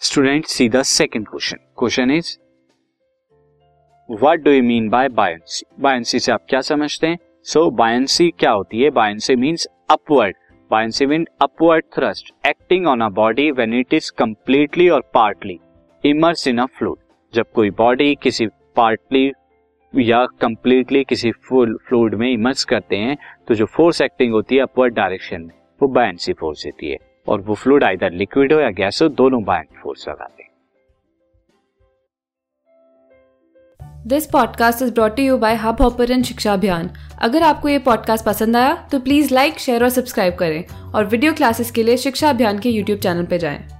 Student see the second question question is what do you mean by buoyancy buoyancy से आप क्या समझते हैं? सो so, बायंसी क्या होती है? Buoyancy means upward buoyancy mean upward thrust acting on a body when it is completely और partly immerse in a fluid जब कोई बॉडी किसी पार्टली या कंप्लीटली किसी फुल फ्लूड में इमर्स करते हैं तो जो फोर्स एक्टिंग होती है अपवर्ड डायरेक्शन में वो बायसी फोर्स होती है। और वो फ्लूड आइधर लिक्विड हो या गैस हो, दोनों बायंसी फोर्स लगाते हैं this podcast is brought you by hubhopper Shiksha Abhiyan अगर आपको ये पॉडकास्ट पसंद आया तो प्लीज़ लाइक शेयर और सब्सक्राइब करें और वीडियो क्लासेस के लिए शिक्षा अभियान के यूट्यूब चैनल पर जाएँ।